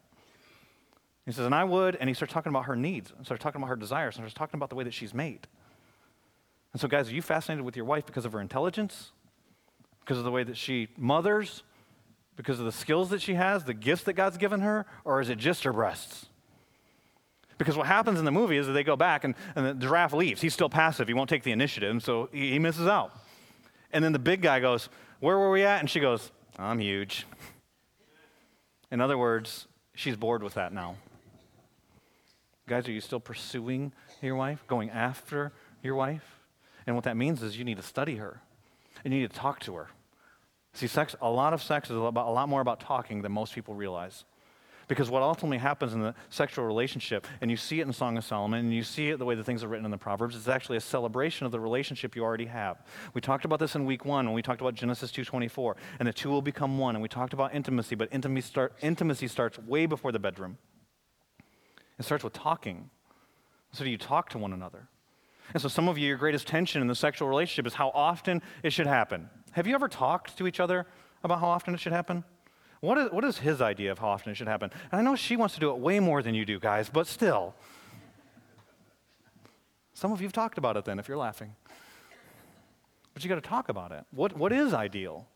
He says, and I would, and he starts talking about her needs, and starts talking about her desires, and starts talking about the way that she's made. And so, guys, are you fascinated with your wife because of her intelligence? Because of the way that she mothers? Because of the skills that she has, the gifts that God's given her? Or is it just her breasts? Because what happens in the movie is that they go back and, and the giraffe leaves. He's still passive. He won't take the initiative, so he, he misses out. And then the big guy goes, Where were we at? And she goes, I'm huge. In other words, she's bored with that now. Guys, are you still pursuing your wife, going after your wife? And what that means is you need to study her and you need to talk to her. See, sex, a lot of sex is about, a lot more about talking than most people realize. Because what ultimately happens in the sexual relationship, and you see it in Song of Solomon, and you see it the way the things are written in the Proverbs, it's actually a celebration of the relationship you already have. We talked about this in week one when we talked about Genesis 2.24, and the two will become one, and we talked about intimacy, but intimacy, start, intimacy starts way before the bedroom. It starts with talking. So do you talk to one another? And so some of you, your greatest tension in the sexual relationship is how often it should happen. Have you ever talked to each other about how often it should happen? What is, what is his idea of how often it should happen? And I know she wants to do it way more than you do, guys, but still. Some of you have talked about it then, if you're laughing. But you got to talk about it. What, what is ideal?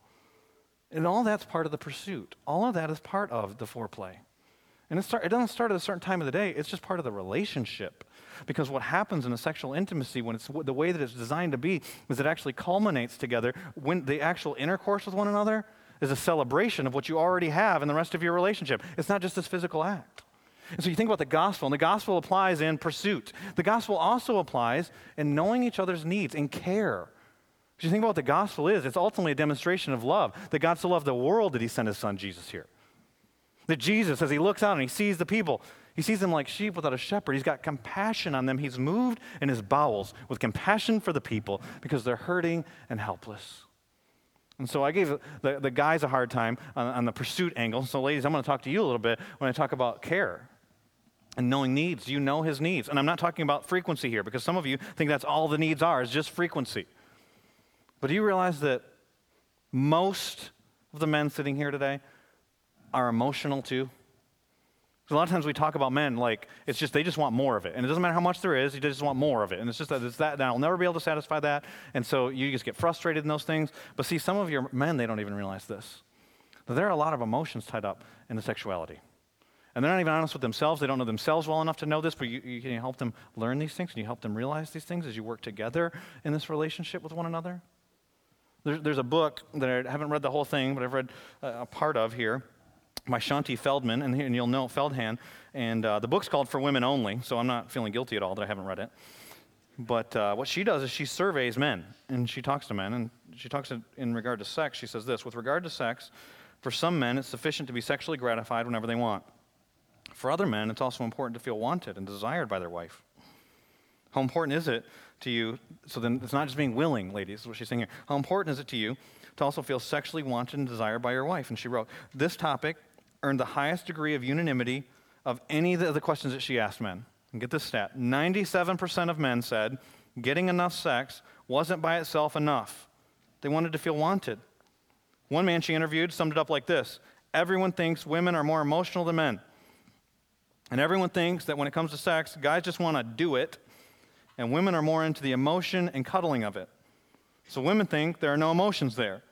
And all that's part of the pursuit. All of that is part of the foreplay. And it, start, it doesn't start at a certain time of the day, it's just part of the relationship. Because what happens in a sexual intimacy, when it's the way that it's designed to be, is it actually culminates together when the actual intercourse with one another is a celebration of what you already have in the rest of your relationship. It's not just this physical act. And so you think about the gospel, and the gospel applies in pursuit. The gospel also applies in knowing each other's needs and care. If you think about what the gospel is, it's ultimately a demonstration of love. That God so loved the world that he sent his son Jesus here. That Jesus, as he looks out and he sees the people, he sees them like sheep without a shepherd. He's got compassion on them. He's moved in his bowels with compassion for the people because they're hurting and helpless. And so I gave the, the guys a hard time on, on the pursuit angle. So, ladies, I'm going to talk to you a little bit when I talk about care and knowing needs. You know his needs? And I'm not talking about frequency here because some of you think that's all the needs are, is just frequency. But do you realize that most of the men sitting here today are emotional too? A lot of times we talk about men like it's just they just want more of it, and it doesn't matter how much there is, they just want more of it, and it's just that it's that. And I'll never be able to satisfy that, and so you just get frustrated in those things. But see, some of your men they don't even realize this. That there are a lot of emotions tied up in the sexuality. And they're not even honest with themselves. They don't know themselves well enough to know this, but you, you, can you help them learn these things? Can you help them realize these things as you work together in this relationship with one another? There's, there's a book that I haven't read the whole thing, but I've read a part of here by Shaunti Feldman, and, you'll know Feldhahn. And uh, the book's called For Women Only, so I'm not feeling guilty at all that I haven't read it. But uh, what she does is she surveys men, and she talks to men, and she talks in regard to sex. She says this With regard to sex, for some men, it's sufficient to be sexually gratified whenever they want. For other men, it's also important to feel wanted and desired by their wife. How important is it to you? So then it's not just being willing, ladies, is what she's saying here. How important is it to you to also feel sexually wanted and desired by your wife? And she wrote, This topic earned the highest degree of unanimity of any of the questions that she asked men. And get this stat 97% of men said getting enough sex wasn't by itself enough. They wanted to feel wanted. One man she interviewed summed it up like this Everyone thinks women are more emotional than men. And everyone thinks that when it comes to sex, guys just want to do it, and women are more into the emotion and cuddling of it. So women think there are no emotions there,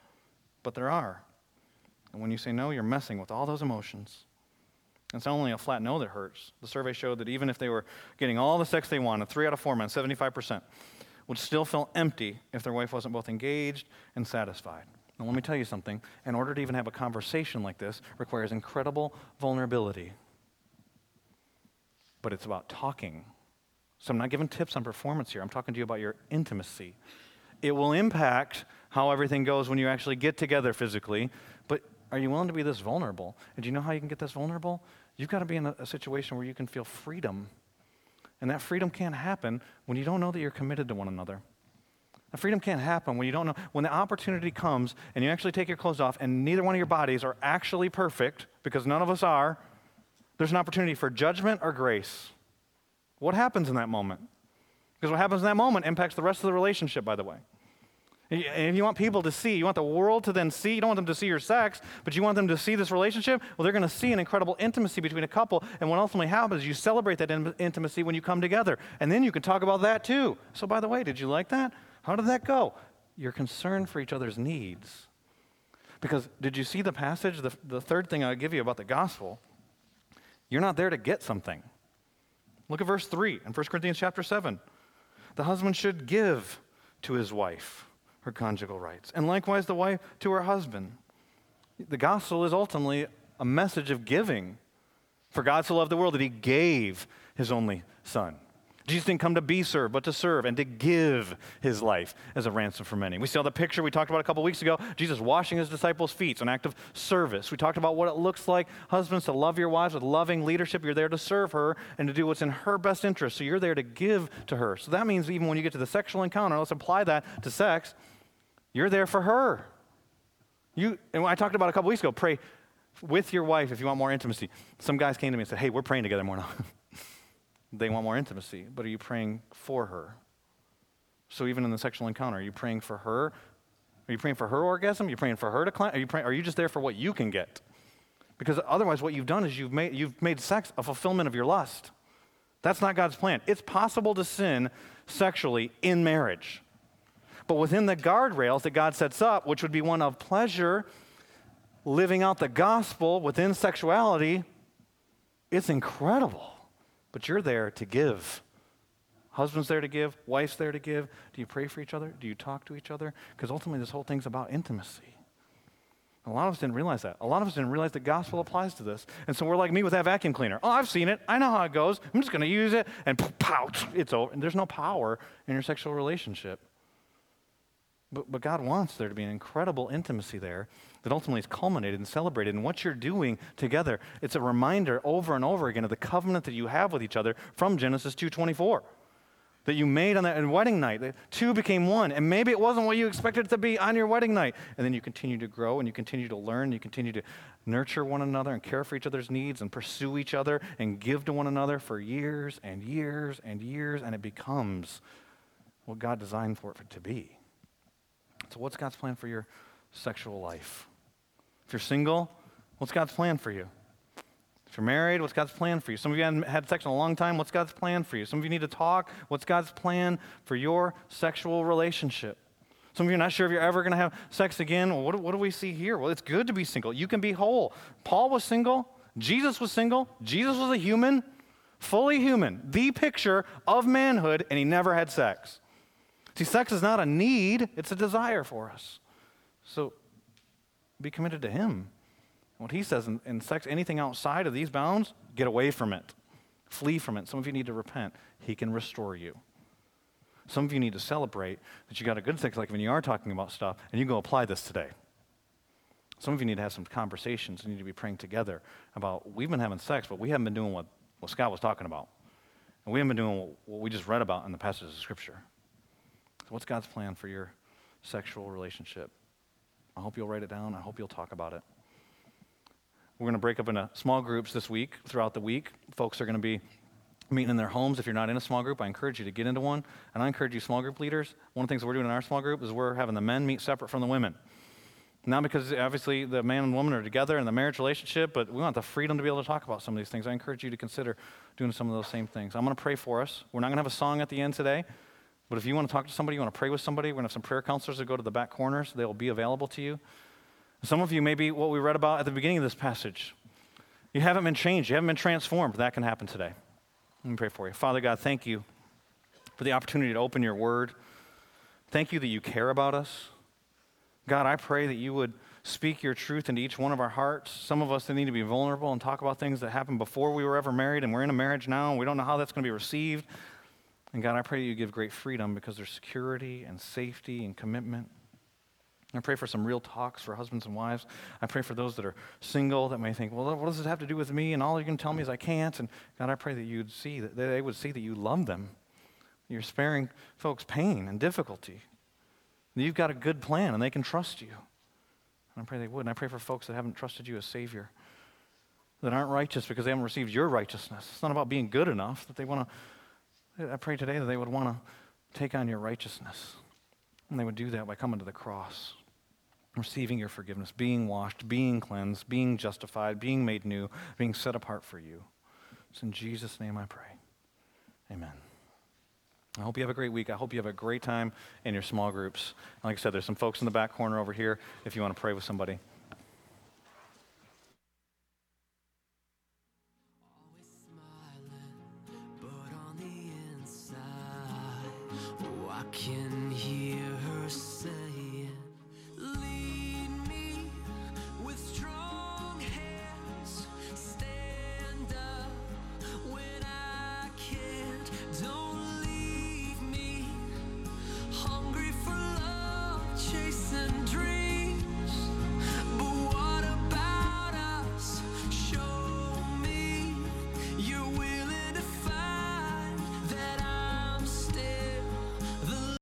but there are. And when you say no, you're messing with all those emotions. It's not only a flat no that hurts. The survey showed that even if they were getting all the sex they wanted, three out of four men, 75%, would still feel empty if their wife wasn't both engaged and satisfied. Now, let me tell you something. In order to even have a conversation like this requires incredible vulnerability but it's about talking. So I'm not giving tips on performance here. I'm talking to you about your intimacy. It will impact how everything goes when you actually get together physically, are you willing to be this vulnerable? And do you know how you can get this vulnerable? You've got to be in a, a situation where you can feel freedom. And that freedom can't happen when you don't know that you're committed to one another. That freedom can't happen when you don't know. When the opportunity comes and you actually take your clothes off and neither one of your bodies are actually perfect, because none of us are, there's an opportunity for judgment or grace. What happens in that moment? Because what happens in that moment impacts the rest of the relationship, by the way. And if you want people to see, you want the world to then see, you don't want them to see your sex, but you want them to see this relationship, well, they're going to see an incredible intimacy between a couple. And what ultimately happens is you celebrate that in- intimacy when you come together. And then you can talk about that too. So, by the way, did you like that? How did that go? Your concern for each other's needs. Because did you see the passage? The, the third thing I'll give you about the gospel you're not there to get something. Look at verse 3 in 1 Corinthians chapter 7. The husband should give to his wife her conjugal rights, and likewise the wife to her husband. The gospel is ultimately a message of giving. For God so loved the world that he gave his only son. Jesus didn't come to be served, but to serve and to give his life as a ransom for many. We saw the picture we talked about a couple weeks ago Jesus washing his disciples' feet, an act of service. We talked about what it looks like, husbands, to love your wives with loving leadership. You're there to serve her and to do what's in her best interest. So you're there to give to her. So that means even when you get to the sexual encounter, let's apply that to sex, you're there for her. You, and I talked about a couple weeks ago, pray with your wife if you want more intimacy. Some guys came to me and said, Hey, we're praying together more now. they want more intimacy, but are you praying for her? So even in the sexual encounter, are you praying for her? Are you praying for her orgasm? Are you praying for her to climb? Are you, praying, are you just there for what you can get? Because otherwise, what you've done is you've made, you've made sex a fulfillment of your lust. That's not God's plan. It's possible to sin sexually in marriage. But within the guardrails that God sets up, which would be one of pleasure, living out the gospel within sexuality, it's incredible but you're there to give. Husband's there to give, wife's there to give. Do you pray for each other? Do you talk to each other? Because ultimately, this whole thing's about intimacy. A lot of us didn't realize that. A lot of us didn't realize the gospel applies to this. And so we're like me with that vacuum cleaner. Oh, I've seen it. I know how it goes. I'm just going to use it and pow, it's over. And there's no power in your sexual relationship. But, but God wants there to be an incredible intimacy there that ultimately is culminated and celebrated. And what you're doing together, it's a reminder over and over again of the covenant that you have with each other from Genesis 2.24 that you made on that wedding night. The two became one. And maybe it wasn't what you expected it to be on your wedding night. And then you continue to grow and you continue to learn. And You continue to nurture one another and care for each other's needs and pursue each other and give to one another for years and years and years. And it becomes what God designed for it to be. So, what's God's plan for your sexual life? If you're single, what's God's plan for you? If you're married, what's God's plan for you? Some of you haven't had sex in a long time. What's God's plan for you? Some of you need to talk. What's God's plan for your sexual relationship? Some of you are not sure if you're ever going to have sex again. Well, what, what do we see here? Well, it's good to be single. You can be whole. Paul was single. Jesus was single. Jesus was a human, fully human, the picture of manhood, and he never had sex. See, sex is not a need, it's a desire for us. So be committed to him. What he says in, in sex, anything outside of these bounds, get away from it. Flee from it. Some of you need to repent. He can restore you. Some of you need to celebrate that you got a good sex life when you are talking about stuff, and you go apply this today. Some of you need to have some conversations. You need to be praying together about we've been having sex, but we haven't been doing what, what Scott was talking about. And we haven't been doing what, what we just read about in the passages of Scripture. What's God's plan for your sexual relationship? I hope you'll write it down. I hope you'll talk about it. We're going to break up into small groups this week, throughout the week. Folks are going to be meeting in their homes. If you're not in a small group, I encourage you to get into one. And I encourage you, small group leaders, one of the things we're doing in our small group is we're having the men meet separate from the women. Not because obviously the man and woman are together in the marriage relationship, but we want the freedom to be able to talk about some of these things. I encourage you to consider doing some of those same things. I'm going to pray for us. We're not going to have a song at the end today, but if you want to talk to somebody, you want to pray with somebody, we're going to have some prayer counselors that go to the back corners. They will be available to you. Some of you, maybe what we read about at the beginning of this passage, you haven't been changed, you haven't been transformed. That can happen today. Let me pray for you. Father God, thank you for the opportunity to open your word. Thank you that you care about us. God, I pray that you would speak your truth into each one of our hearts. Some of us that need to be vulnerable and talk about things that happened before we were ever married, and we're in a marriage now, and we don't know how that's going to be received. And God, I pray you give great freedom because there's security and safety and commitment. I pray for some real talks for husbands and wives. I pray for those that are single that may think, well, what does this have to do with me? And all you're going to tell me is I can't. And God, I pray that you'd see, that they would see that you love them. You're sparing folks pain and difficulty. You've got a good plan and they can trust you. And I pray they would. And I pray for folks that haven't trusted you as Savior, that aren't righteous because they haven't received your righteousness. It's not about being good enough, that they want to, I pray today that they would want to take on your righteousness. And they would do that by coming to the cross receiving your forgiveness, being washed, being cleansed, being justified, being made new, being set apart for you. It's in Jesus' name I pray. Amen. I hope you have a great week. I hope you have a great time in your small groups. Like I said, there's some folks in the back corner over here if you want to pray with somebody.